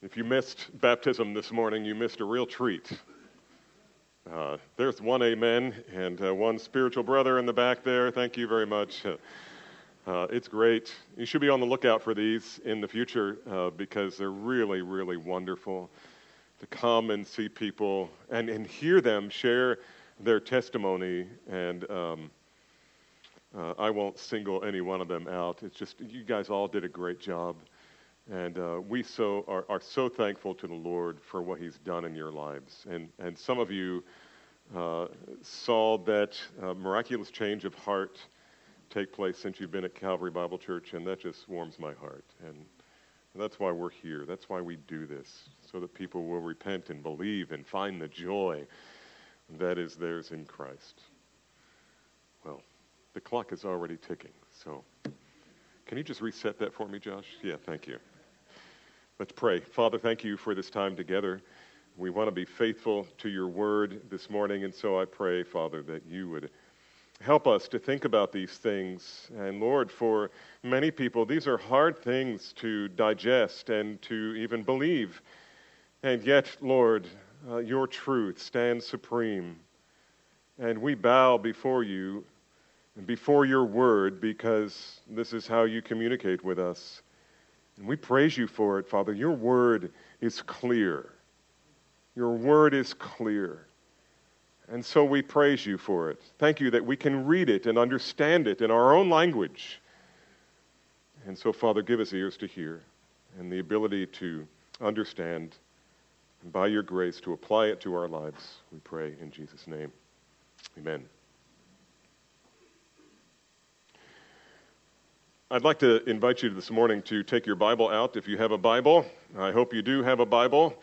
If you missed baptism this morning, you missed a real treat. Uh, there's one amen and uh, one spiritual brother in the back there. Thank you very much. Uh, it's great. You should be on the lookout for these in the future uh, because they're really, really wonderful to come and see people and, and hear them share their testimony. And um, uh, I won't single any one of them out. It's just you guys all did a great job. And uh, we so are, are, so thankful to the Lord for what He's done in your lives. And, and some of you uh, saw that uh, miraculous change of heart take place since you've been at Calvary Bible Church, and that just warms my heart. And that's why we're here. That's why we do this, so that people will repent and believe and find the joy that is theirs in Christ. Well, the clock is already ticking, so can you just reset that for me, Josh? Yeah, thank you. Let's pray. Father, thank you for this time together. We want to be faithful to your word this morning, and so I pray, Father, that you would help us to think about these things. And Lord, for many people, these are hard things to digest and to even believe. And yet, Lord, uh, your truth stands supreme. And we bow before you and before your word because this is how you communicate with us. And we praise you for it, Father. Your word is clear. Your word is clear. And so we praise you for it. Thank you that we can read it and understand it in our own language. And so, Father, give us ears to hear and the ability to understand, and by your grace to apply it to our lives. We pray in Jesus' name. Amen. I'd like to invite you this morning to take your Bible out if you have a Bible. I hope you do have a Bible.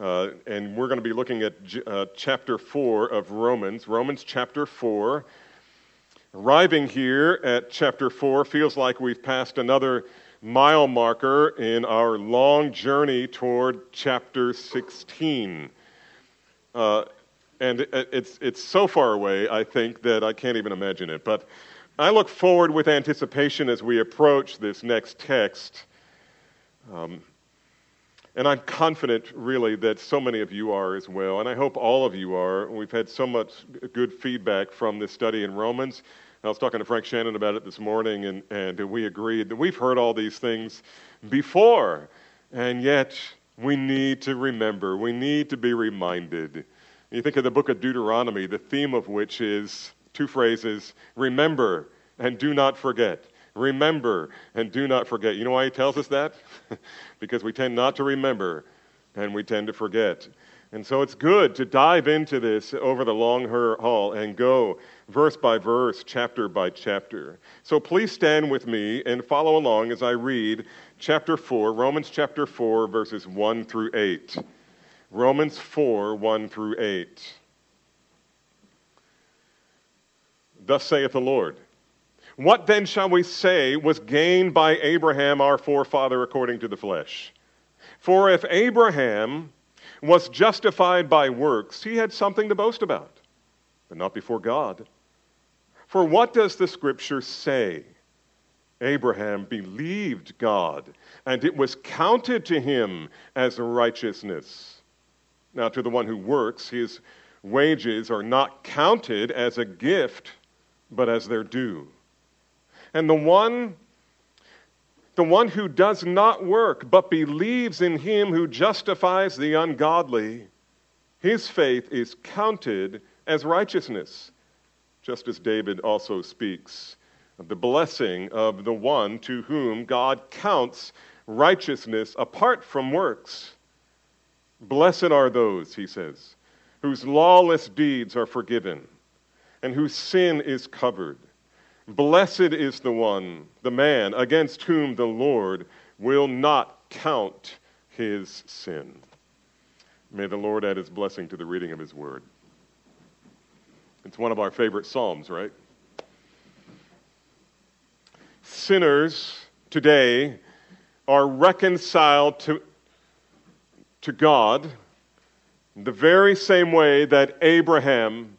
Uh, and we're going to be looking at uh, chapter 4 of Romans. Romans chapter 4. Arriving here at chapter 4 feels like we've passed another mile marker in our long journey toward chapter 16. Uh, and it's, it's so far away, I think, that I can't even imagine it. But I look forward with anticipation as we approach this next text. Um, and I'm confident, really, that so many of you are as well. And I hope all of you are. We've had so much good feedback from this study in Romans. I was talking to Frank Shannon about it this morning, and, and we agreed that we've heard all these things before. And yet, we need to remember, we need to be reminded. You think of the book of Deuteronomy, the theme of which is two phrases remember and do not forget. Remember and do not forget. You know why he tells us that? because we tend not to remember and we tend to forget. And so it's good to dive into this over the long haul and go verse by verse, chapter by chapter. So please stand with me and follow along as I read chapter 4, Romans chapter 4, verses 1 through 8. Romans 4, 1 through 8. Thus saith the Lord. What then shall we say was gained by Abraham our forefather according to the flesh? For if Abraham was justified by works, he had something to boast about, but not before God. For what does the scripture say? Abraham believed God, and it was counted to him as righteousness. Now, to the one who works, his wages are not counted as a gift but as their due. And the one the one who does not work but believes in him who justifies the ungodly, his faith is counted as righteousness, just as David also speaks of the blessing of the one to whom God counts righteousness apart from works. Blessed are those, he says, whose lawless deeds are forgiven and whose sin is covered. Blessed is the one, the man, against whom the Lord will not count his sin. May the Lord add his blessing to the reading of his word. It's one of our favorite Psalms, right? Sinners today are reconciled to, to God the very same way that Abraham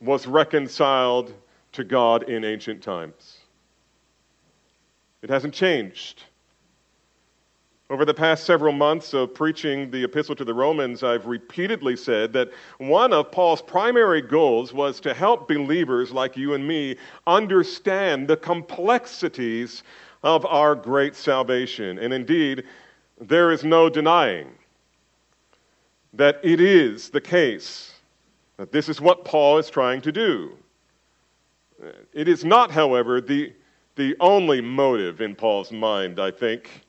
was reconciled to God in ancient times. It hasn't changed. Over the past several months of preaching the epistle to the Romans, I've repeatedly said that one of Paul's primary goals was to help believers like you and me understand the complexities of our great salvation. And indeed, there is no denying that it is the case that this is what Paul is trying to do. It is not, however, the, the only motive in Paul's mind, I think.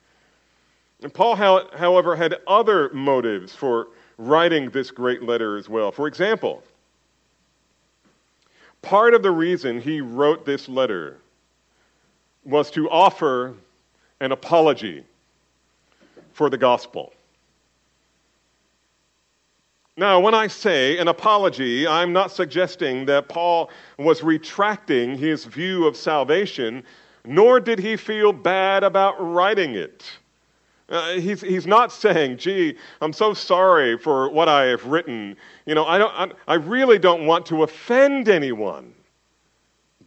And Paul, however, had other motives for writing this great letter as well. For example, part of the reason he wrote this letter was to offer an apology for the gospel. Now, when I say an apology, I'm not suggesting that Paul was retracting his view of salvation, nor did he feel bad about writing it. Uh, he's, he's not saying, gee, I'm so sorry for what I have written. You know, I, don't, I, I really don't want to offend anyone.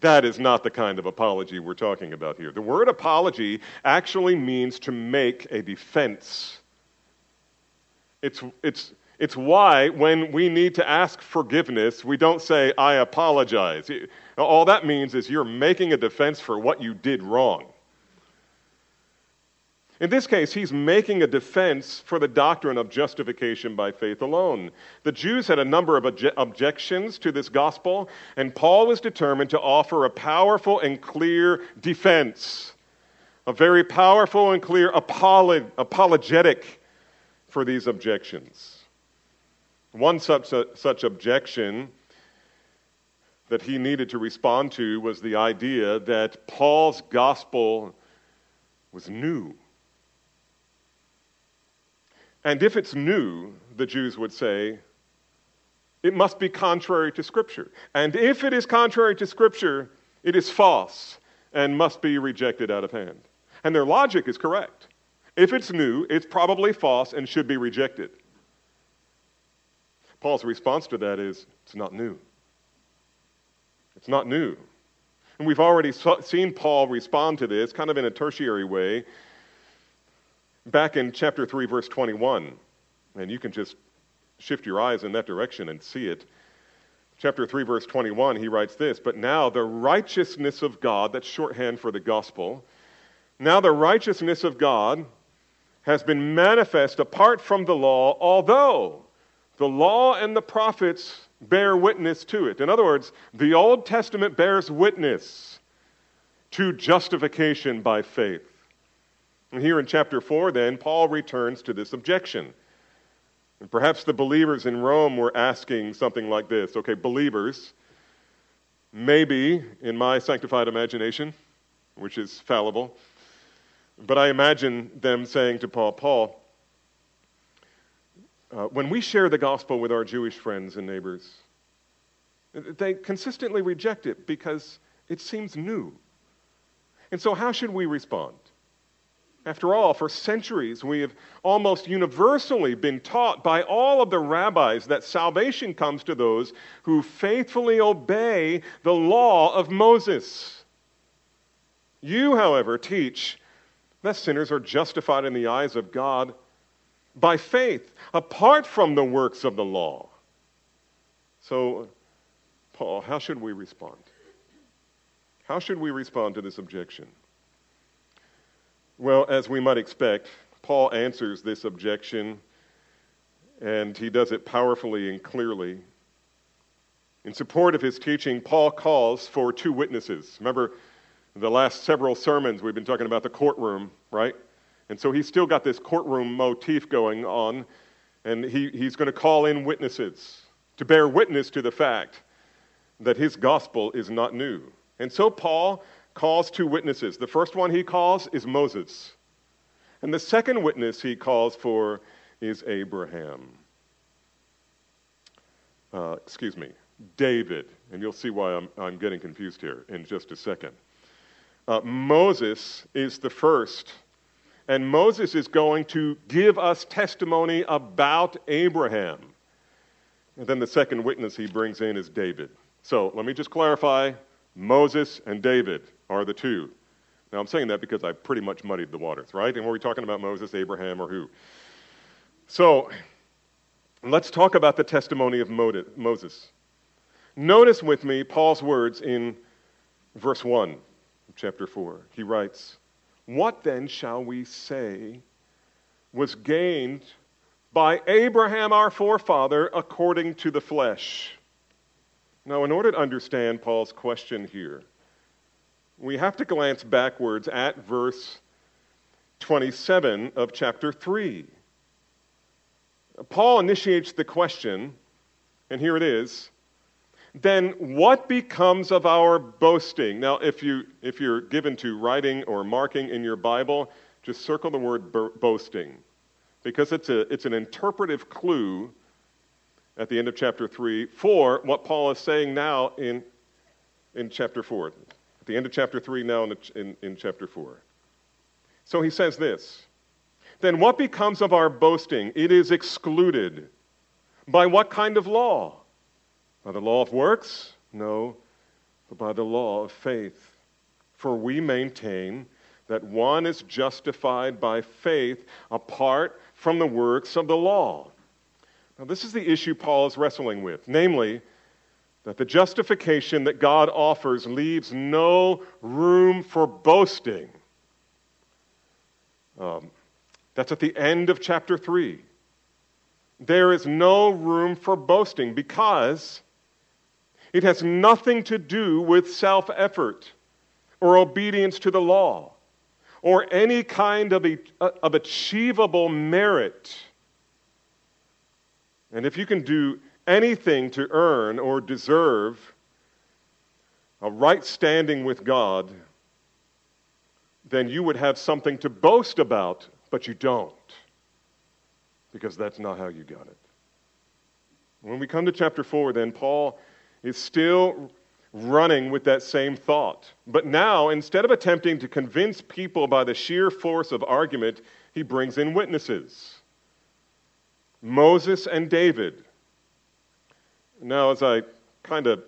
That is not the kind of apology we're talking about here. The word apology actually means to make a defense. It's, it's, it's why when we need to ask forgiveness, we don't say, I apologize. All that means is you're making a defense for what you did wrong. In this case, he's making a defense for the doctrine of justification by faith alone. The Jews had a number of obje- objections to this gospel, and Paul was determined to offer a powerful and clear defense, a very powerful and clear apolo- apologetic for these objections. One such, such objection that he needed to respond to was the idea that Paul's gospel was new. And if it's new, the Jews would say, it must be contrary to Scripture. And if it is contrary to Scripture, it is false and must be rejected out of hand. And their logic is correct. If it's new, it's probably false and should be rejected. Paul's response to that is it's not new. It's not new. And we've already seen Paul respond to this kind of in a tertiary way back in chapter 3, verse 21, and you can just shift your eyes in that direction and see it. Chapter 3, verse 21, he writes this But now the righteousness of God, that's shorthand for the gospel, now the righteousness of God has been manifest apart from the law, although the law and the prophets bear witness to it. In other words, the Old Testament bears witness to justification by faith. And here in chapter 4, then, Paul returns to this objection. And perhaps the believers in Rome were asking something like this okay, believers, maybe in my sanctified imagination, which is fallible, but I imagine them saying to Paul, Paul, uh, when we share the gospel with our Jewish friends and neighbors, they consistently reject it because it seems new. And so, how should we respond? After all, for centuries, we have almost universally been taught by all of the rabbis that salvation comes to those who faithfully obey the law of Moses. You, however, teach that sinners are justified in the eyes of God by faith, apart from the works of the law. So, Paul, how should we respond? How should we respond to this objection? Well, as we might expect, Paul answers this objection, and he does it powerfully and clearly. In support of his teaching, Paul calls for two witnesses. Remember, the last several sermons we've been talking about the courtroom, right? And so he's still got this courtroom motif going on, and he, he's going to call in witnesses to bear witness to the fact that his gospel is not new. And so Paul calls two witnesses. The first one he calls is Moses. And the second witness he calls for is Abraham. Uh, excuse me, David. And you'll see why I'm, I'm getting confused here in just a second. Uh, Moses is the first, and Moses is going to give us testimony about Abraham. And then the second witness he brings in is David. So let me just clarify Moses and David are the two. Now, I'm saying that because I pretty much muddied the waters, right? And were we talking about Moses, Abraham, or who? So, let's talk about the testimony of Moses. Notice with me Paul's words in verse 1 chapter 4. He writes, What then shall we say was gained by Abraham our forefather according to the flesh? Now, in order to understand Paul's question here, we have to glance backwards at verse 27 of chapter 3. Paul initiates the question, and here it is then what becomes of our boasting? Now, if, you, if you're given to writing or marking in your Bible, just circle the word boasting because it's, a, it's an interpretive clue at the end of chapter 3 for what Paul is saying now in, in chapter 4. At the end of chapter 3, now in, in, in chapter 4. So he says this Then what becomes of our boasting? It is excluded. By what kind of law? By the law of works? No, but by the law of faith. For we maintain that one is justified by faith apart from the works of the law. Now, this is the issue Paul is wrestling with namely, that the justification that God offers leaves no room for boasting. Um, that's at the end of chapter 3. There is no room for boasting because it has nothing to do with self effort or obedience to the law or any kind of, uh, of achievable merit. And if you can do anything to earn or deserve a right standing with God, then you would have something to boast about, but you don't, because that's not how you got it. When we come to chapter 4, then, Paul is still running with that same thought. But now, instead of attempting to convince people by the sheer force of argument, he brings in witnesses Moses and David. Now, as I kind of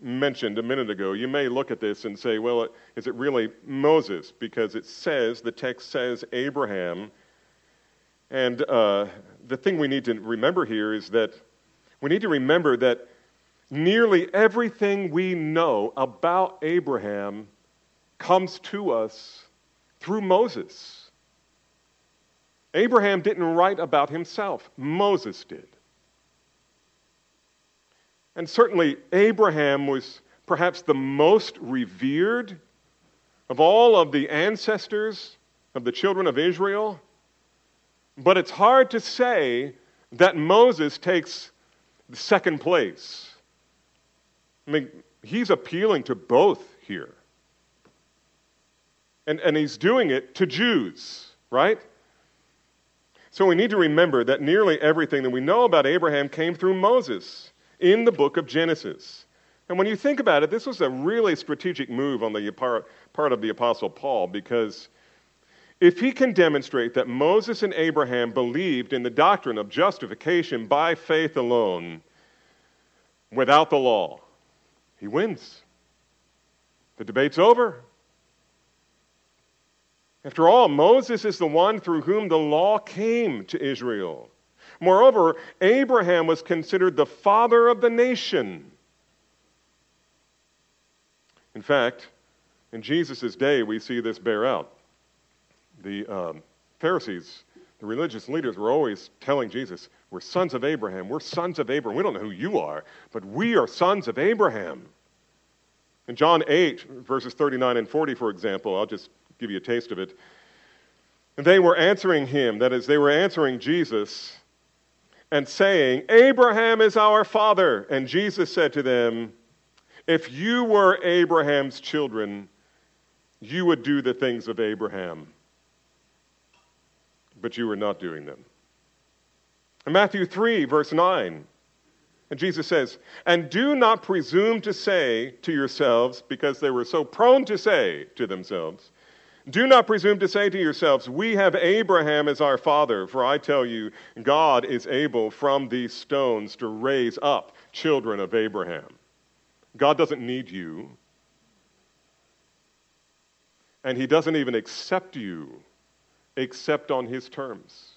mentioned a minute ago, you may look at this and say, well, is it really Moses? Because it says, the text says Abraham. And uh, the thing we need to remember here is that we need to remember that Nearly everything we know about Abraham comes to us through Moses. Abraham didn't write about himself, Moses did. And certainly, Abraham was perhaps the most revered of all of the ancestors of the children of Israel. But it's hard to say that Moses takes second place. I mean, he's appealing to both here. And, and he's doing it to Jews, right? So we need to remember that nearly everything that we know about Abraham came through Moses in the book of Genesis. And when you think about it, this was a really strategic move on the part, part of the Apostle Paul because if he can demonstrate that Moses and Abraham believed in the doctrine of justification by faith alone without the law, he wins. The debate's over. After all, Moses is the one through whom the law came to Israel. Moreover, Abraham was considered the father of the nation. In fact, in Jesus' day, we see this bear out. The um, Pharisees, the religious leaders, were always telling Jesus, we're sons of Abraham. We're sons of Abraham. We don't know who you are, but we are sons of Abraham. In John 8, verses 39 and 40, for example, I'll just give you a taste of it. And they were answering him, that is, they were answering Jesus and saying, Abraham is our father. And Jesus said to them, If you were Abraham's children, you would do the things of Abraham. But you are not doing them. In Matthew 3, verse 9, and Jesus says, And do not presume to say to yourselves, because they were so prone to say to themselves, do not presume to say to yourselves, We have Abraham as our father, for I tell you, God is able from these stones to raise up children of Abraham. God doesn't need you. and he doesn't even accept you except on his terms.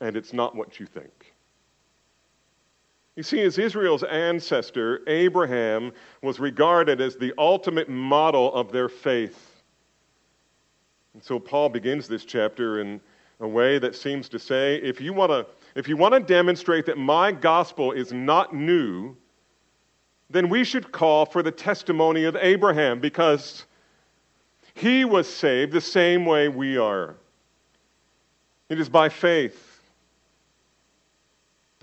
And it's not what you think. You see, as Israel's ancestor, Abraham was regarded as the ultimate model of their faith. And so Paul begins this chapter in a way that seems to say if you want to if you want to demonstrate that my gospel is not new, then we should call for the testimony of Abraham because he was saved the same way we are. It is by faith.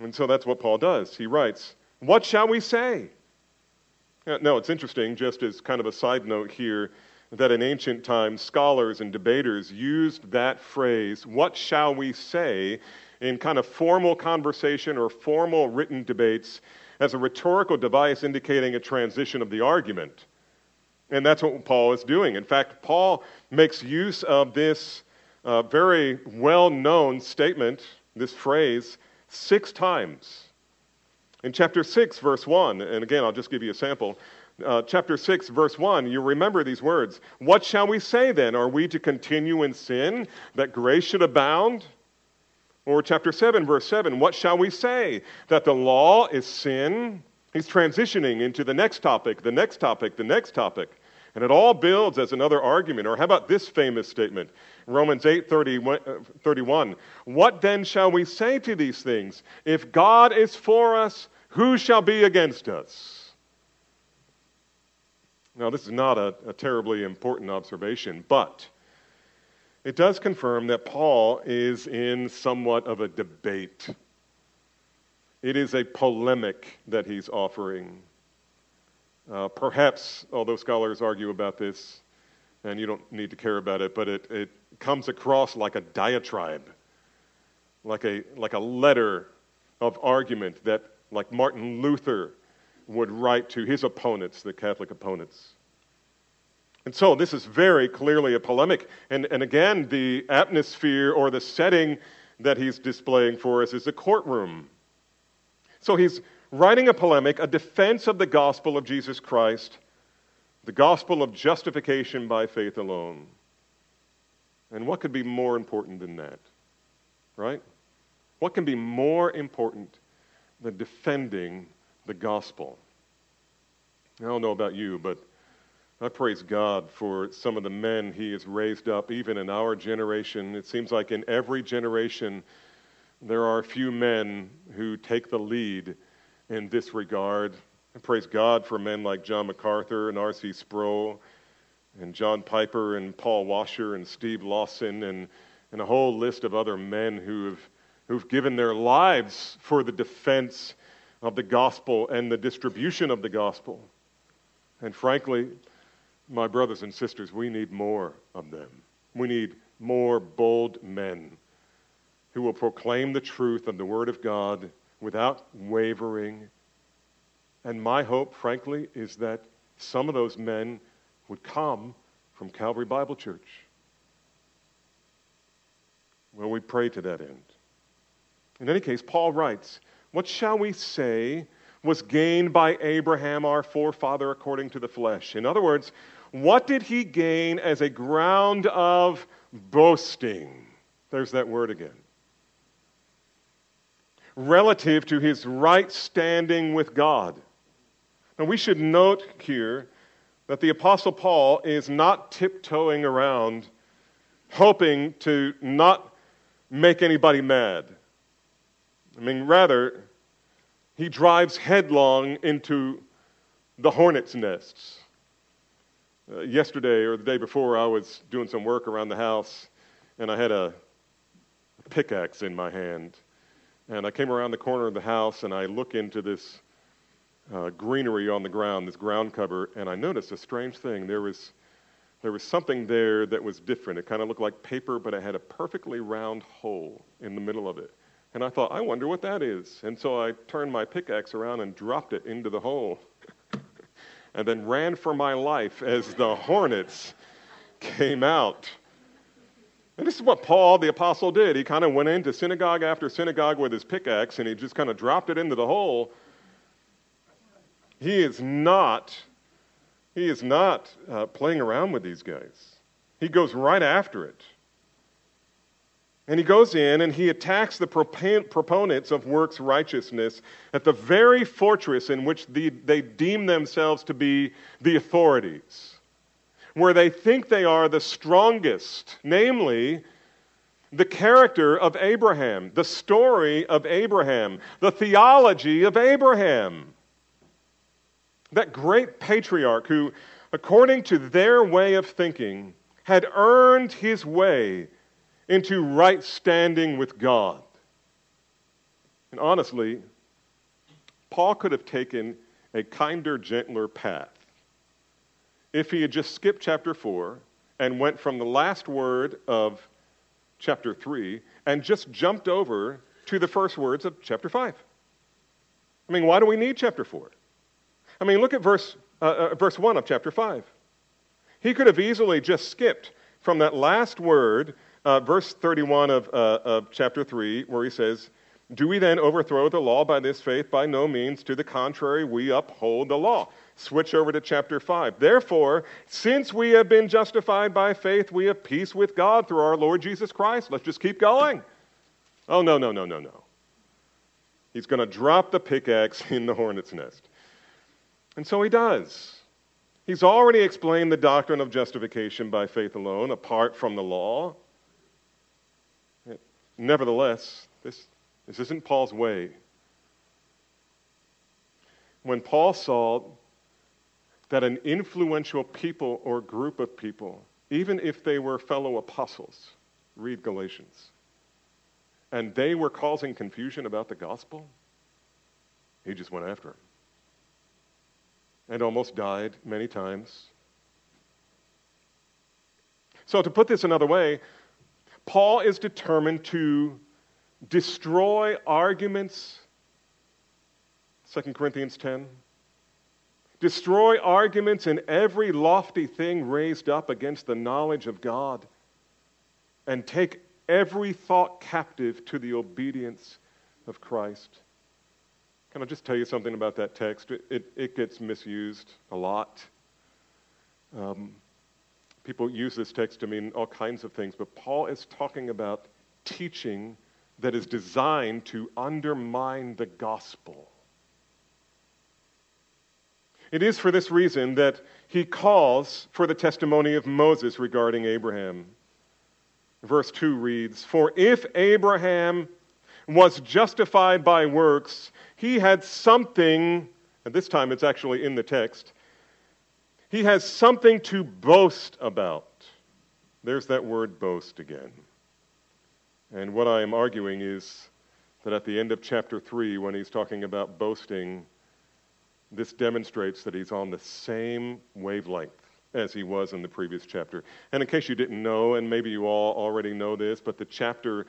And so that's what Paul does. He writes, What shall we say? No, it's interesting, just as kind of a side note here, that in ancient times, scholars and debaters used that phrase, What shall we say, in kind of formal conversation or formal written debates as a rhetorical device indicating a transition of the argument. And that's what Paul is doing. In fact, Paul makes use of this uh, very well known statement, this phrase, six times. In chapter 6, verse 1, and again, I'll just give you a sample. Uh, chapter 6, verse 1, you remember these words. What shall we say then? Are we to continue in sin that grace should abound? Or chapter 7, verse 7, what shall we say? That the law is sin? He's transitioning into the next topic, the next topic, the next topic. And it all builds as another argument. Or how about this famous statement? Romans 8 uh, 31. What then shall we say to these things? If God is for us, who shall be against us? Now, this is not a, a terribly important observation, but it does confirm that Paul is in somewhat of a debate. It is a polemic that he's offering. Uh, perhaps, although scholars argue about this, and you don't need to care about it, but it, it comes across like a diatribe, like a, like a letter of argument that, like Martin Luther would write to his opponents, the Catholic opponents. And so this is very clearly a polemic. And, and again, the atmosphere or the setting that he's displaying for us is a courtroom. So he's writing a polemic, a defense of the gospel of Jesus Christ, the gospel of justification by faith alone. And what could be more important than that? Right? What can be more important than defending the gospel? I don't know about you, but I praise God for some of the men He has raised up, even in our generation. It seems like in every generation, there are a few men who take the lead in this regard. I praise God for men like John MacArthur and R.C. Sproul and John Piper and Paul Washer and Steve Lawson and, and a whole list of other men who have, who've given their lives for the defense of the gospel and the distribution of the gospel. And frankly, my brothers and sisters, we need more of them. We need more bold men who will proclaim the truth of the Word of God without wavering. And my hope, frankly, is that some of those men would come from Calvary Bible Church. Well, we pray to that end. In any case, Paul writes, What shall we say was gained by Abraham, our forefather, according to the flesh? In other words, what did he gain as a ground of boasting? There's that word again. Relative to his right standing with God. Now, we should note here that the Apostle Paul is not tiptoeing around hoping to not make anybody mad. I mean, rather, he drives headlong into the hornet's nests. Uh, yesterday or the day before, I was doing some work around the house, and I had a pickaxe in my hand. And I came around the corner of the house, and I look into this uh, greenery on the ground, this ground cover, and I noticed a strange thing. There was, there was something there that was different. It kind of looked like paper, but it had a perfectly round hole in the middle of it. And I thought, I wonder what that is. And so I turned my pickaxe around and dropped it into the hole and then ran for my life as the hornets came out. And this is what Paul the apostle did. He kind of went into synagogue after synagogue with his pickaxe and he just kind of dropped it into the hole. He is not he is not uh, playing around with these guys. He goes right after it. And he goes in and he attacks the proponents of works righteousness at the very fortress in which the, they deem themselves to be the authorities, where they think they are the strongest, namely, the character of Abraham, the story of Abraham, the theology of Abraham. That great patriarch who, according to their way of thinking, had earned his way into right standing with God. And honestly, Paul could have taken a kinder, gentler path if he had just skipped chapter 4 and went from the last word of chapter 3 and just jumped over to the first words of chapter 5. I mean, why do we need chapter 4? I mean, look at verse, uh, uh, verse 1 of chapter 5. He could have easily just skipped from that last word uh, verse 31 of, uh, of chapter 3, where he says, Do we then overthrow the law by this faith? By no means. To the contrary, we uphold the law. Switch over to chapter 5. Therefore, since we have been justified by faith, we have peace with God through our Lord Jesus Christ. Let's just keep going. Oh, no, no, no, no, no. He's going to drop the pickaxe in the hornet's nest. And so he does. He's already explained the doctrine of justification by faith alone, apart from the law. Nevertheless, this, this isn't Paul's way. When Paul saw that an influential people or group of people, even if they were fellow apostles, read Galatians, and they were causing confusion about the gospel, he just went after them and almost died many times. So, to put this another way, Paul is determined to destroy arguments, 2 Corinthians 10. Destroy arguments and every lofty thing raised up against the knowledge of God, and take every thought captive to the obedience of Christ. Can I just tell you something about that text? It, it, it gets misused a lot. Um, people use this text to mean all kinds of things, but Paul is talking about teaching that is designed to undermine the gospel. It is for this reason that he calls for the testimony of Moses regarding Abraham. Verse 2 reads For if Abraham was justified by works, he had something, and this time it's actually in the text, he has something to boast about. There's that word boast again. And what I am arguing is that at the end of chapter 3, when he's talking about boasting, this demonstrates that he's on the same wavelength as he was in the previous chapter. And in case you didn't know, and maybe you all already know this, but the chapter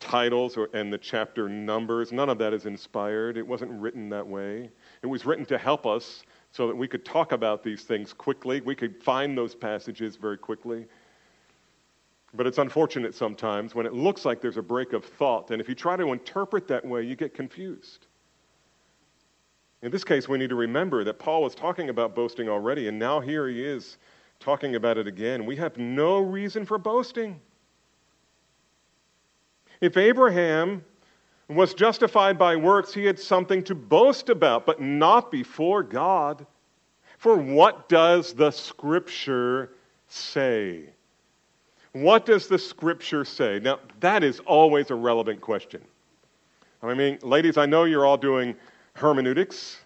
titles or, and the chapter numbers, none of that is inspired. It wasn't written that way. It was written to help us so that we could talk about these things quickly. We could find those passages very quickly. But it's unfortunate sometimes when it looks like there's a break of thought, and if you try to interpret that way, you get confused. In this case, we need to remember that Paul was talking about boasting already, and now here he is talking about it again. We have no reason for boasting. If Abraham was justified by works, he had something to boast about, but not before God. For what does the Scripture say? What does the Scripture say? Now, that is always a relevant question. I mean, ladies, I know you're all doing hermeneutics,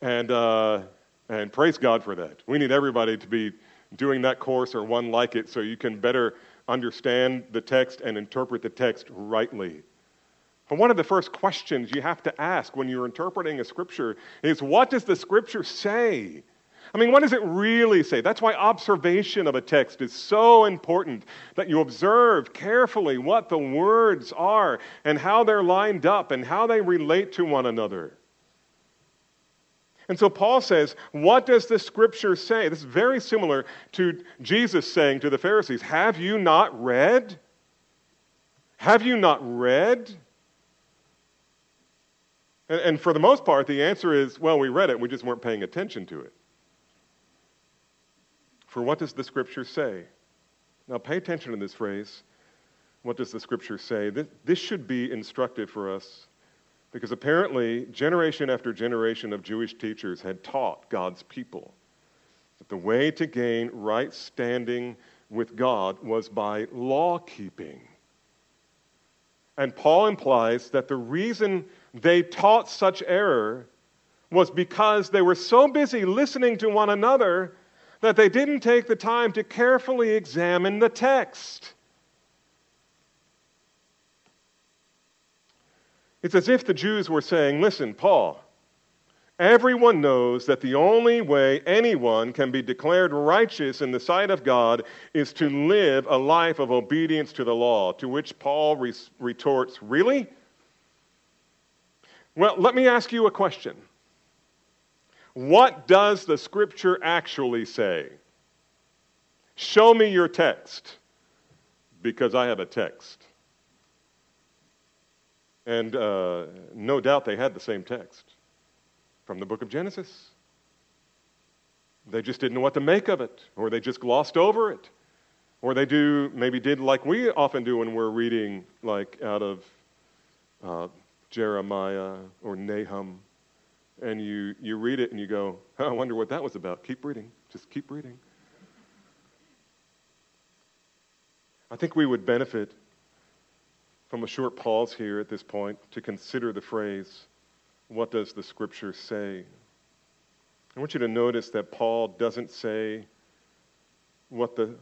and, uh, and praise God for that. We need everybody to be doing that course or one like it so you can better understand the text and interpret the text rightly. And one of the first questions you have to ask when you're interpreting a scripture is what does the scripture say? I mean, what does it really say? That's why observation of a text is so important that you observe carefully what the words are and how they're lined up and how they relate to one another. And so Paul says, What does the scripture say? This is very similar to Jesus saying to the Pharisees, Have you not read? Have you not read? And, for the most part, the answer is well, we read it, we just weren't paying attention to it. For what does the scripture say? Now, pay attention to this phrase. What does the scripture say? This, should be instructive for us because apparently, generation after generation of Jewish teachers had taught God's people that the way to gain right standing with God was by law keeping. And Paul implies that the reason they taught such error was because they were so busy listening to one another that they didn't take the time to carefully examine the text. It's as if the Jews were saying, Listen, Paul, everyone knows that the only way anyone can be declared righteous in the sight of God is to live a life of obedience to the law. To which Paul re- retorts, Really? Well, let me ask you a question. What does the scripture actually say? Show me your text, because I have a text. And uh, no doubt they had the same text from the book of Genesis. They just didn't know what to make of it, or they just glossed over it, or they do maybe did like we often do when we're reading, like out of uh, Jeremiah or Nahum, and you, you read it and you go, oh, I wonder what that was about. Keep reading. Just keep reading. I think we would benefit from a short pause here at this point to consider the phrase, What does the scripture say? I want you to notice that Paul doesn't say, What the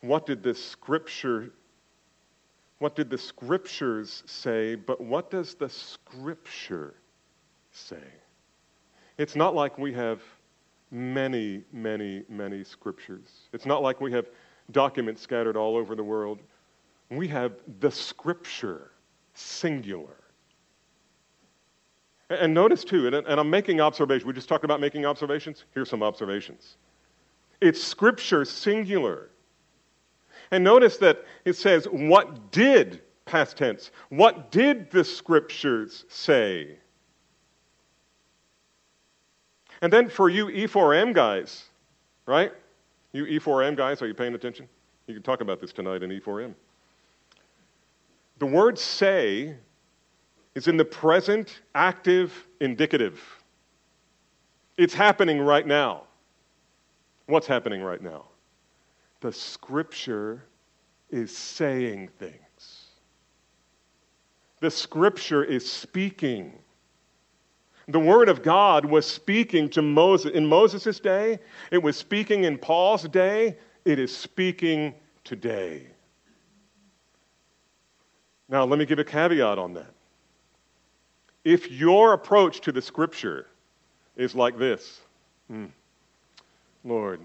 what did the scripture what did the scriptures say, but what does the scripture say? It's not like we have many, many, many scriptures. It's not like we have documents scattered all over the world. We have the scripture, singular. And notice too, and I'm making observations. We just talked about making observations. Here's some observations. It's scripture, singular. And notice that it says, What did, past tense, what did the scriptures say? And then for you E4M guys, right? You E4M guys, are you paying attention? You can talk about this tonight in E4M. The word say is in the present active indicative. It's happening right now. What's happening right now? The scripture is saying things. The scripture is speaking. The word of God was speaking to Moses in Moses' day, it was speaking in Paul's day, it is speaking today. Now, let me give a caveat on that. If your approach to the scripture is like this mm, Lord,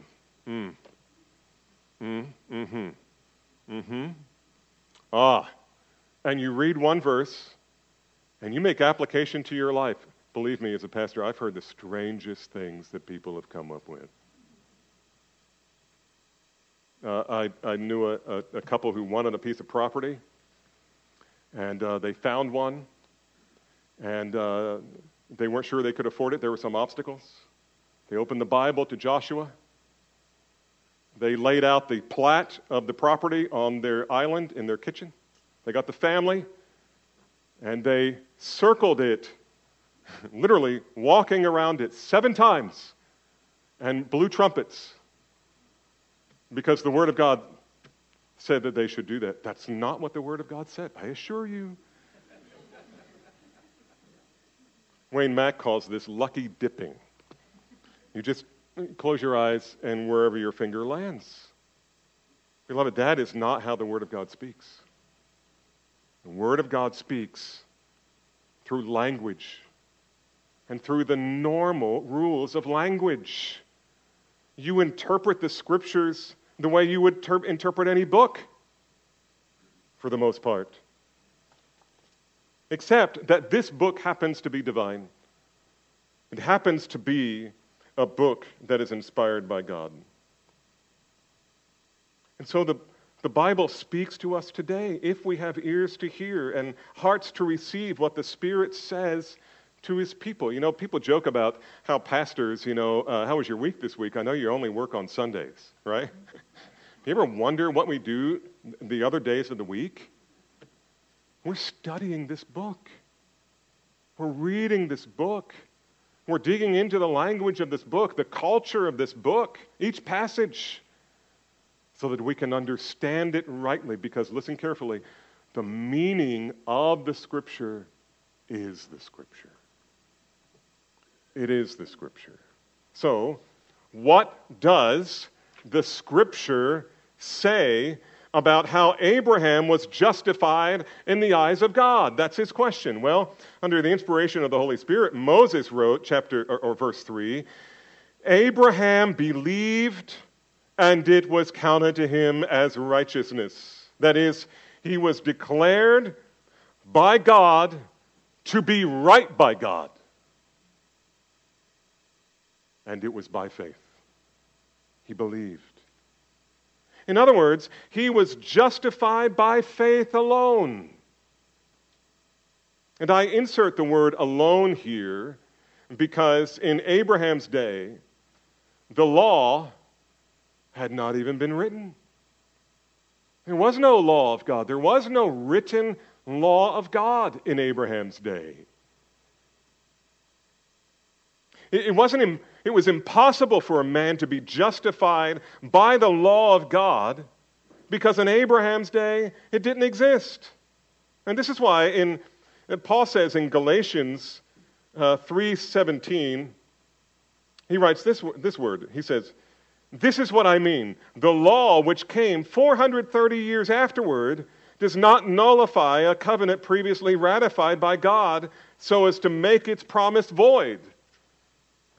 mm, mm, mm-hmm, mm-hmm, ah, and you read one verse and you make application to your life, believe me, as a pastor, I've heard the strangest things that people have come up with. Uh, I, I knew a, a, a couple who wanted a piece of property and uh, they found one, and uh, they weren't sure they could afford it. There were some obstacles. They opened the Bible to Joshua. They laid out the plat of the property on their island in their kitchen. They got the family, and they circled it, literally walking around it seven times, and blew trumpets because the Word of God said that they should do that. That's not what the Word of God said, I assure you. Wayne Mack calls this lucky dipping. You just close your eyes and wherever your finger lands. Beloved, that is not how the Word of God speaks. The Word of God speaks through language and through the normal rules of language. You interpret the Scriptures the way you would ter- interpret any book, for the most part. Except that this book happens to be divine. It happens to be a book that is inspired by God. And so the, the Bible speaks to us today if we have ears to hear and hearts to receive what the Spirit says to his people. You know, people joke about how pastors, you know, uh, how was your week this week? I know you only work on Sundays, right? you ever wonder what we do the other days of the week? We're studying this book. We're reading this book. We're digging into the language of this book, the culture of this book, each passage, so that we can understand it rightly. Because, listen carefully, the meaning of the Scripture is the Scripture. It is the Scripture. So, what does the Scripture say about how Abraham was justified in the eyes of God? That's his question. Well, under the inspiration of the Holy Spirit, Moses wrote, chapter or, or verse 3 Abraham believed, and it was counted to him as righteousness. That is, he was declared by God to be right by God. And it was by faith. He believed. In other words, he was justified by faith alone. And I insert the word alone here because in Abraham's day, the law had not even been written. There was no law of God. There was no written law of God in Abraham's day. It, wasn't, it was impossible for a man to be justified by the law of God because in Abraham's day it didn't exist. And this is why in, Paul says in Galatians uh, 3.17, he writes this, this word. He says, this is what I mean. The law, which came 430 years afterward, does not nullify a covenant previously ratified by God so as to make its promise void.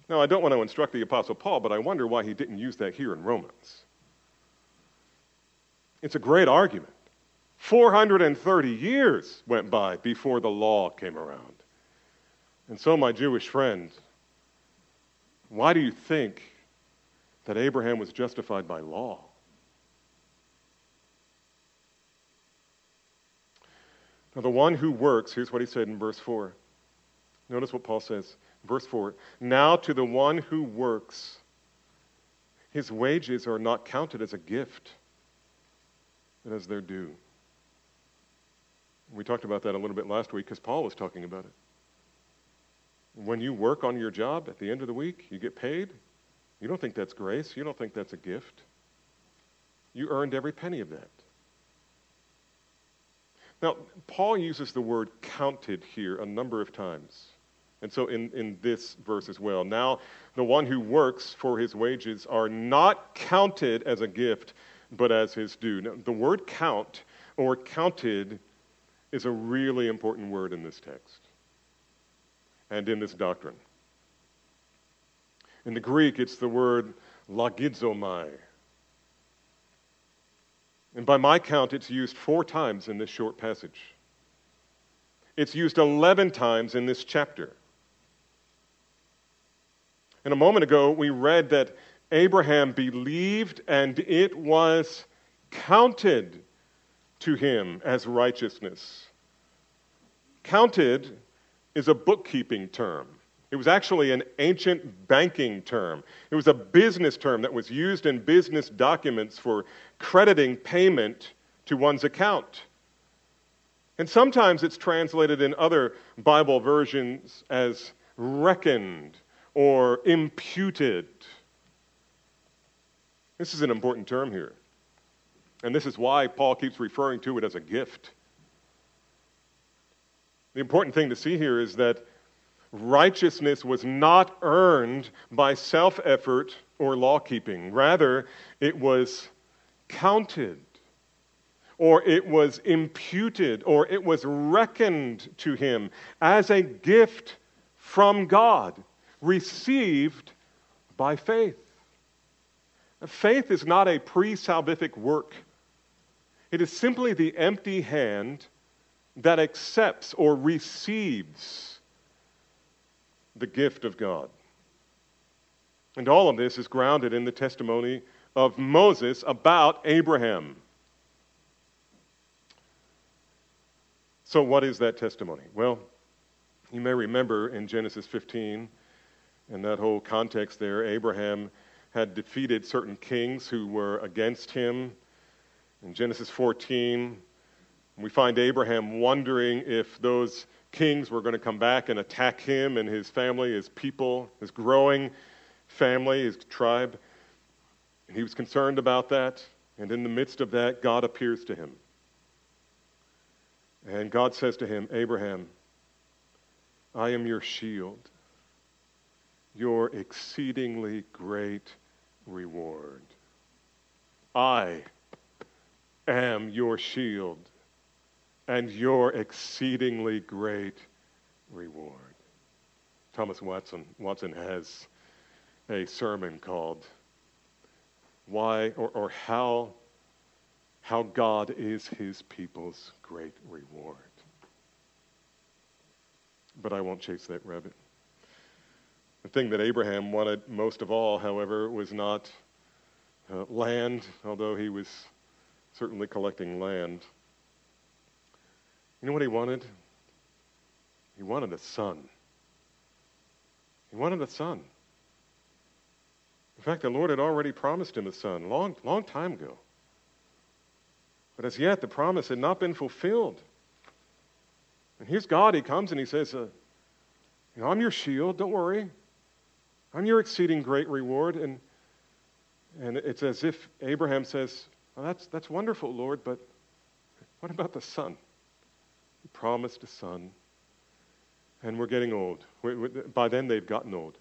Now, I don't want to instruct the Apostle Paul, but I wonder why he didn't use that here in Romans. It's a great argument. 430 years went by before the law came around. And so, my Jewish friend, why do you think that Abraham was justified by law? Now, the one who works, here's what he said in verse 4. Notice what Paul says Verse 4 Now to the one who works, his wages are not counted as a gift, but as their due. We talked about that a little bit last week because Paul was talking about it. When you work on your job at the end of the week, you get paid. You don't think that's grace. You don't think that's a gift. You earned every penny of that. Now, Paul uses the word counted here a number of times. And so in, in this verse as well. Now, the one who works for his wages are not counted as a gift, but as his due. Now, the word count or counted is a really important word in this text and in this doctrine. In the Greek, it's the word logizomai. And by my count, it's used four times in this short passage. It's used 11 times in this chapter. And a moment ago, we read that Abraham believed and it was counted to him as righteousness. Counted is a bookkeeping term. It was actually an ancient banking term. It was a business term that was used in business documents for crediting payment to one's account. And sometimes it's translated in other Bible versions as reckoned or imputed. This is an important term here. And this is why Paul keeps referring to it as a gift. The important thing to see here is that righteousness was not earned by self effort or law keeping. Rather, it was counted, or it was imputed, or it was reckoned to him as a gift from God received by faith. Faith is not a pre salvific work, it is simply the empty hand that accepts or receives the gift of God. And all of this is grounded in the testimony of Moses about Abraham. So, what is that testimony? Well, you may remember in Genesis 15 in that whole context there, Abraham had defeated certain kings who were against him. In Genesis 14, we find Abraham wondering if those kings were going to come back and attack him and his family, his people, his growing family, his tribe. And he was concerned about that. And in the midst of that, God appears to him. And God says to him, Abraham, I am your shield, your exceedingly great reward. I am your shield and your exceedingly great reward. Thomas Watson, Watson has a sermon called Why or, or How How God is His People's Great Reward. But I won't chase that rabbit. The thing that Abraham wanted most of all, however, was not uh, land, although he was certainly collecting land. You know what he wanted? He wanted a son. He wanted a son. In fact, the Lord had already promised him a son long, long time ago. But as yet, the promise had not been fulfilled. And here's God. He comes and he says, uh, you know, I'm your shield. Don't worry. I'm your exceeding great reward. And, and it's as if Abraham says, well, that's, that's wonderful, Lord, but what about the son? He promised a son, and we're getting old. we we by then, they've gotten old.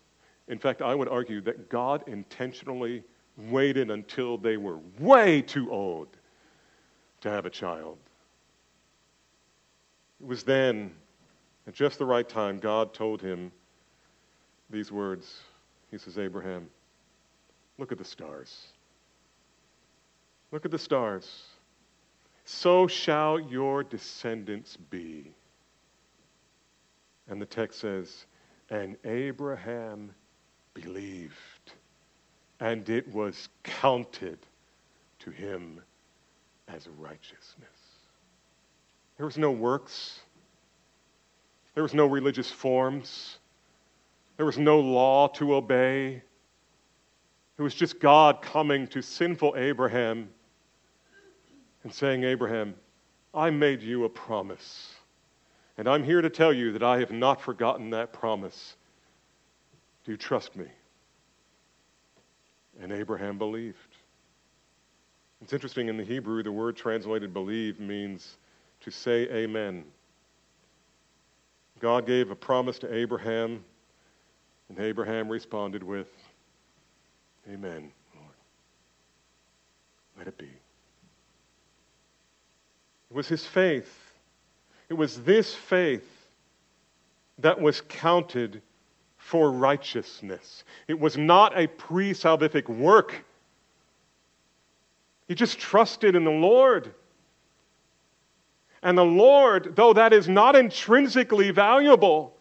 In fact, I would argue that God intentionally waited until they were way too old to have a child. It was then, at just the right time, God told him these words. He says, Abraham, look at the stars. Look at the stars so shall your descendants be. And the text says, and Abraham believed, and it was counted to him as righteousness. There was no works, there was no religious forms, there was no law to obey. It was just God coming to sinful Abraham and saying, Abraham, I made you a promise. And I'm here to tell you that I have not forgotten that promise. Do you trust me? And Abraham believed. It's interesting in the Hebrew, the word translated believe means to say amen. God gave a promise to Abraham, and Abraham responded with, Amen, Lord. Let it be. It was his faith. It was this faith that was counted for righteousness. It was not a pre salvific work. He just trusted in the Lord. And the Lord, though that is not intrinsically valuable,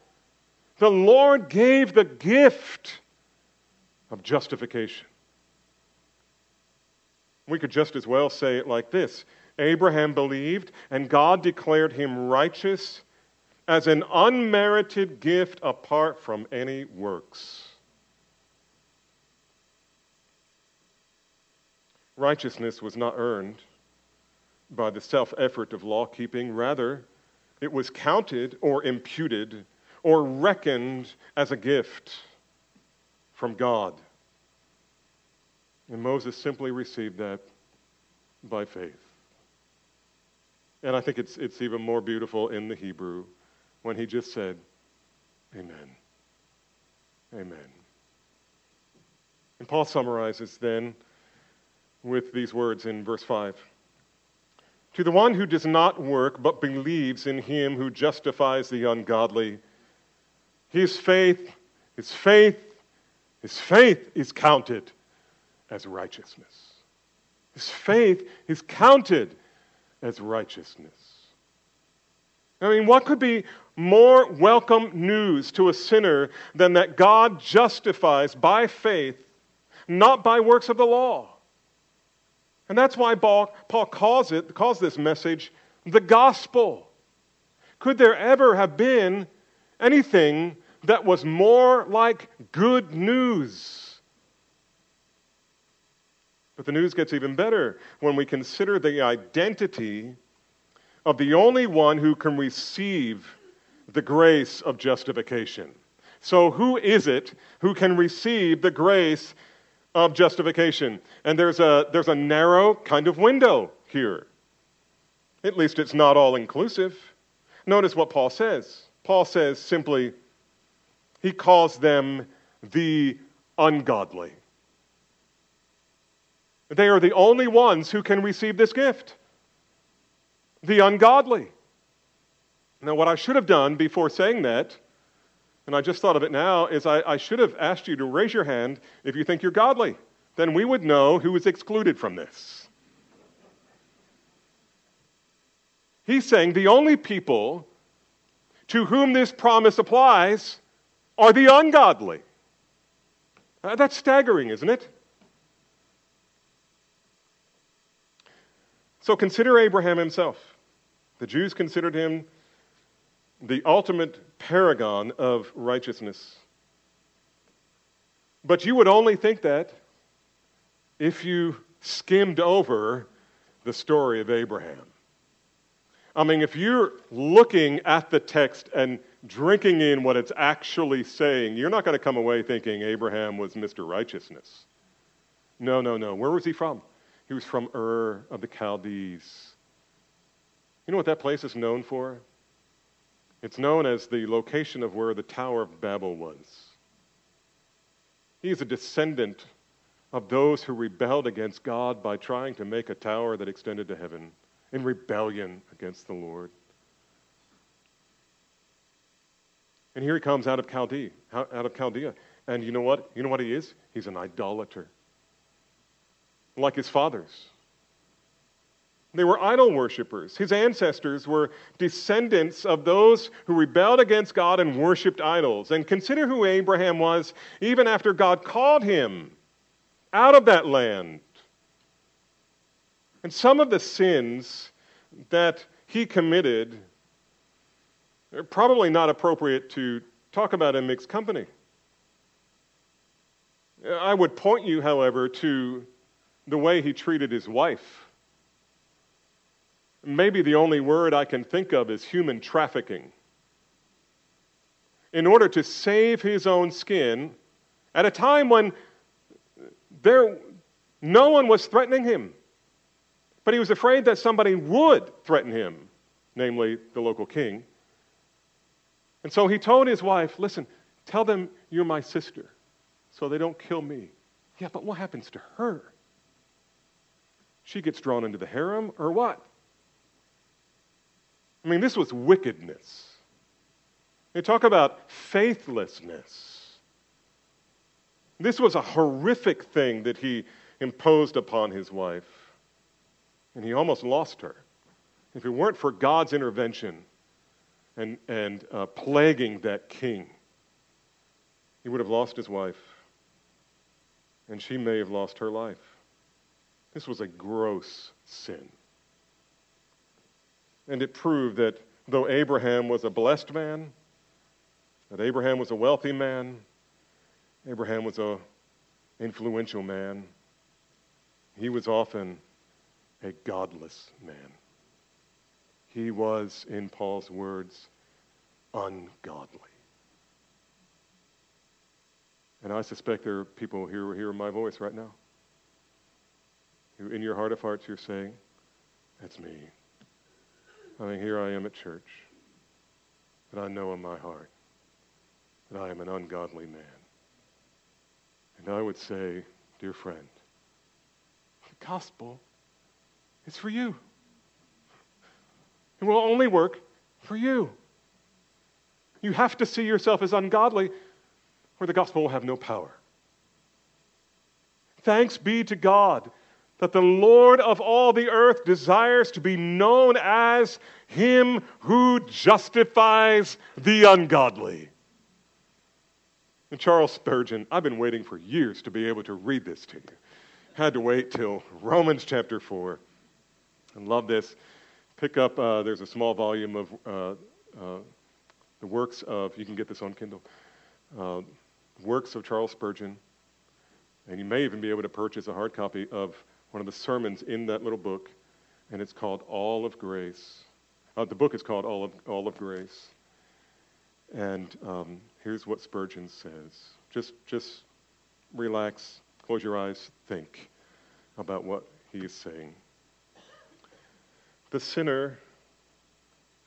the Lord gave the gift of justification. We could just as well say it like this Abraham believed, and God declared him righteous as an unmerited gift apart from any works. Righteousness was not earned by the self effort of law keeping. Rather, it was counted or imputed or reckoned as a gift from God. And Moses simply received that by faith. And I think it's, it's even more beautiful in the Hebrew when he just said, Amen. Amen. And Paul summarizes then with these words in verse 5 To the one who does not work but believes in him who justifies the ungodly, his faith, his faith, his faith is counted as righteousness. His faith is counted as righteousness. I mean, what could be more welcome news to a sinner than that God justifies by faith, not by works of the law? And that's why Paul, Paul calls it, calls this message the gospel. Could there ever have been anything that was more like good news But the news gets even better when we consider the identity of the only one who can receive the grace of justification. So, who is it who can receive the grace of justification? And there's a, there's a narrow kind of window here. At least it's not all inclusive. Notice what Paul says. Paul says simply, he calls them the ungodly. They are the only ones who can receive this gift. The ungodly. Now, what I should have done before saying that, and I just thought of it now, is I, I should have asked you to raise your hand if you think you're godly. Then we would know who is excluded from this. He's saying the only people to whom this promise applies are the ungodly. Uh, that's staggering, isn't it? So consider Abraham himself. The Jews considered him the ultimate paragon of righteousness. But you would only think that if you skimmed over the story of Abraham. I mean, if you're looking at the text and drinking in what it's actually saying, you're not going to come away thinking Abraham was Mr. Righteousness. No, no, no. Where was he from? He was from Ur of the Chaldees. You know what that place is known for? It's known as the location of where the Tower of Babel was. He is a descendant of those who rebelled against God by trying to make a tower that extended to heaven in rebellion against the Lord. And here he comes out of Chaldea, out of Chaldea. And you know what? You know what he is? He's an idolater. Like his fathers. They were idol worshippers. His ancestors were descendants of those who rebelled against God and worshiped idols. And consider who Abraham was even after God called him out of that land. And some of the sins that he committed are probably not appropriate to talk about in mixed company. I would point you, however, to the way he treated his wife. Maybe the only word I can think of is human trafficking. In order to save his own skin at a time when there, no one was threatening him. But he was afraid that somebody would threaten him, namely the local king. And so he told his wife, Listen, tell them you're my sister so they don't kill me. Yeah, but what happens to her? She gets drawn into the harem or what? I mean, this was wickedness. They talk about faithlessness. This was a horrific thing that he imposed upon his wife and he almost lost her. If it weren't for God's intervention and, and uh, plaguing that king, he would have lost his wife, and she may have lost her life. This was a gross sin. And it proved that though Abraham was a blessed man, that Abraham was a wealthy man, Abraham was a influential man, he was often a godless man. He was, in Paul's words, ungodly. And I suspect there are people here who hear my voice right now. Who, in your heart of hearts, you're saying, That's me. I mean, here I am at church, but I know in my heart that I am an ungodly man. And I would say, Dear friend, the gospel it's for you. It will only work for you. You have to see yourself as ungodly, or the gospel will have no power. Thanks be to God that the Lord of all the earth desires to be known as Him who justifies the ungodly. And Charles Spurgeon, I've been waiting for years to be able to read this to you. Had to wait till Romans chapter 4. I love this. Pick up, uh, there's a small volume of uh, uh, the works of, you can get this on Kindle, uh, works of Charles Spurgeon. And you may even be able to purchase a hard copy of one of the sermons in that little book, and it's called All of Grace. Uh, the book is called All of, All of Grace. And um, here's what Spurgeon says. Just, just relax, close your eyes, think about what he is saying. The sinner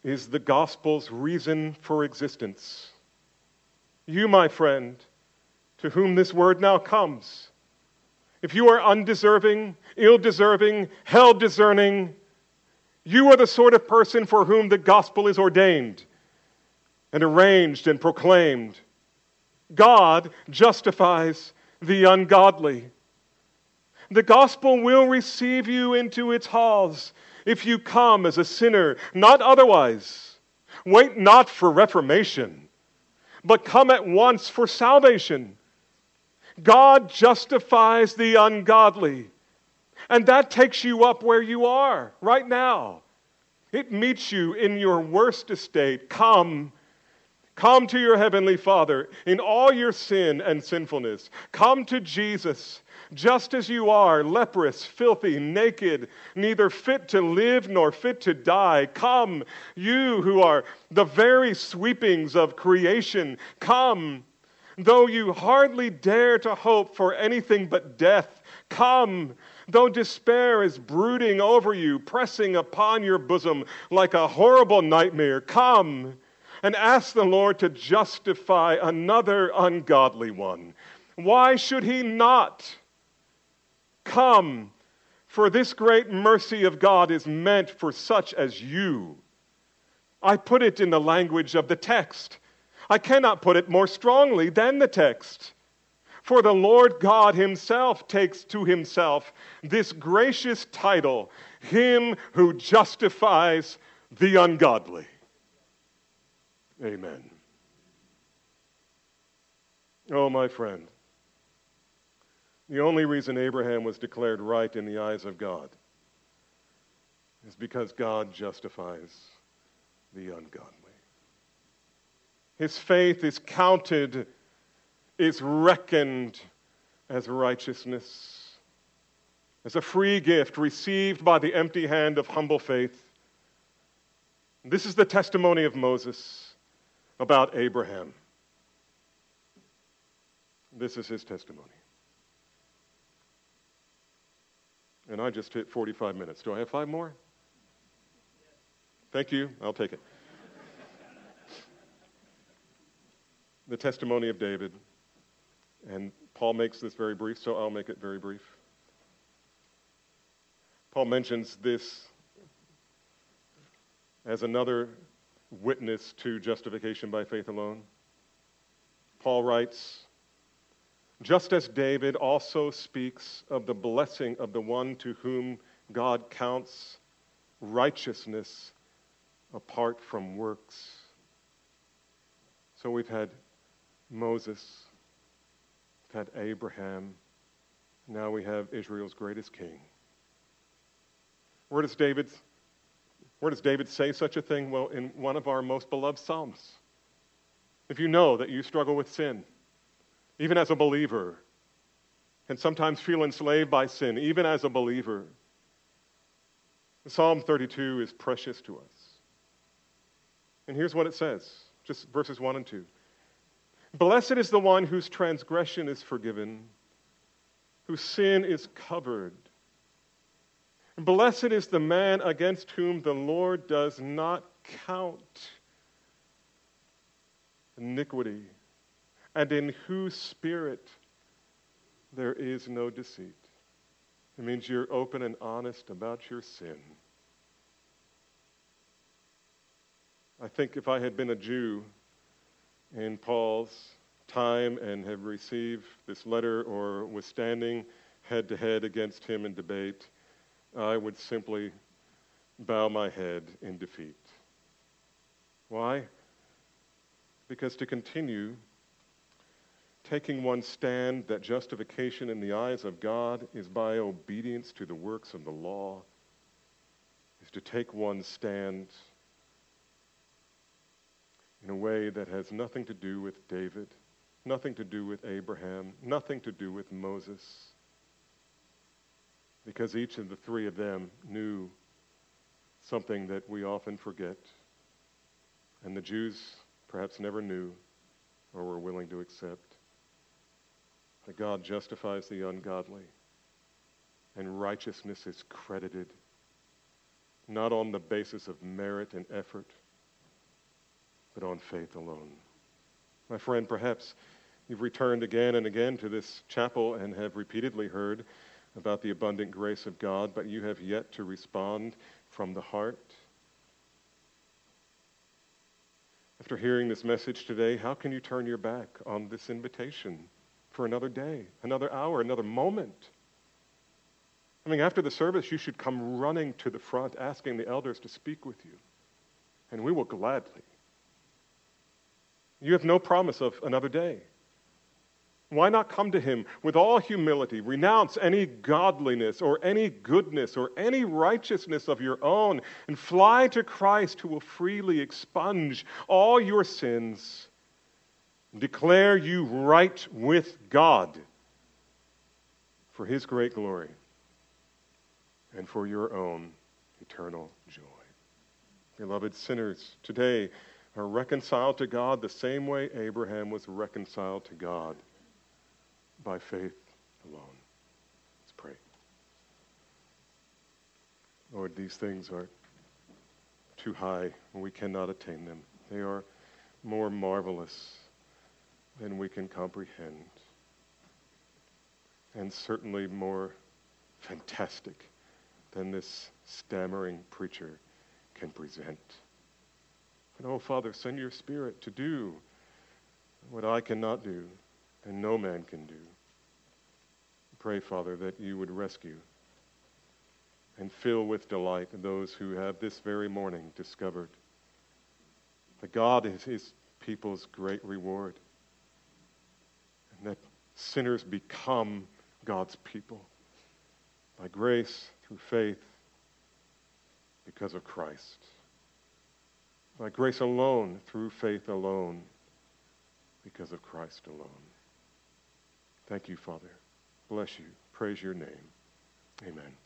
is the gospel's reason for existence. You, my friend, to whom this word now comes, if you are undeserving, ill deserving, hell discerning, you are the sort of person for whom the gospel is ordained and arranged and proclaimed. God justifies the ungodly. The gospel will receive you into its halls if you come as a sinner, not otherwise. Wait not for reformation, but come at once for salvation. God justifies the ungodly. And that takes you up where you are right now. It meets you in your worst estate. Come. Come to your heavenly Father in all your sin and sinfulness. Come to Jesus just as you are, leprous, filthy, naked, neither fit to live nor fit to die. Come, you who are the very sweepings of creation. Come, though you hardly dare to hope for anything but death. Come, though despair is brooding over you, pressing upon your bosom like a horrible nightmare. Come and ask the Lord to justify another ungodly one. Why should he not? Come, for this great mercy of God is meant for such as you. I put it in the language of the text. I cannot put it more strongly than the text. For the Lord God Himself takes to Himself this gracious title, Him who justifies the ungodly. Amen. Oh, my friend, the only reason Abraham was declared right in the eyes of God is because God justifies the ungodly. His faith is counted, is reckoned as righteousness, as a free gift received by the empty hand of humble faith. This is the testimony of Moses about Abraham. This is his testimony. And I just hit 45 minutes. Do I have five more? Thank you. I'll take it. the testimony of David. And Paul makes this very brief, so I'll make it very brief. Paul mentions this as another witness to justification by faith alone. Paul writes, just as David also speaks of the blessing of the one to whom God counts righteousness apart from works. So we've had Moses, we've had Abraham, now we have Israel's greatest king. Where does David where does David say such a thing? Well, in one of our most beloved Psalms. If you know that you struggle with sin, even as a believer, and sometimes feel enslaved by sin, even as a believer. Psalm 32 is precious to us. And here's what it says just verses 1 and 2. Blessed is the one whose transgression is forgiven, whose sin is covered. Blessed is the man against whom the Lord does not count iniquity and in whose spirit there is no deceit. It means you're open and honest about your sin. I think if I had been a Jew in Paul's time and had received this letter or was standing head to head against him in debate, I would simply bow my head in defeat. Why? Because to continue taking one stand that justification in the eyes of God is by obedience to the works of the law, is to take one stand in a way that has nothing to do with David, nothing to do with Abraham, nothing to do with Moses. Because each of the three of them knew something that we often forget. And the Jews perhaps never knew or were willing to accept. That God justifies the ungodly and righteousness is credited not on the basis of merit and effort, but on faith alone. My friend, perhaps you've returned again and again to this chapel and have repeatedly heard about the abundant grace of God, but you have yet to respond from the heart. After hearing this message today, how can you turn your back on this invitation for another day, another hour, another moment? I mean, after the service, you should come running to the front asking the elders to speak with you, and we will gladly. You have no promise of another day. Why not come to him with all humility, renounce any godliness or any goodness or any righteousness of your own, and fly to Christ who will freely expunge all your sins declare you right with God for his great glory and for your own eternal joy. Beloved sinners, today are reconciled to God the same way Abraham was reconciled to God by faith alone. Let's pray. Lord, these things are too high and we cannot attain them. They are more marvelous than we can comprehend, and certainly more fantastic than this stammering preacher can present. But oh, Father, send your Spirit to do what I cannot do and no man can do. Pray, Father, that you would rescue and fill with delight those who have this very morning discovered that God is his people's great reward and sinners become God's people by grace through faith because of Christ. By grace alone, through faith alone, because of Christ alone. Thank you, Father. Bless you. Praise your name. Amen.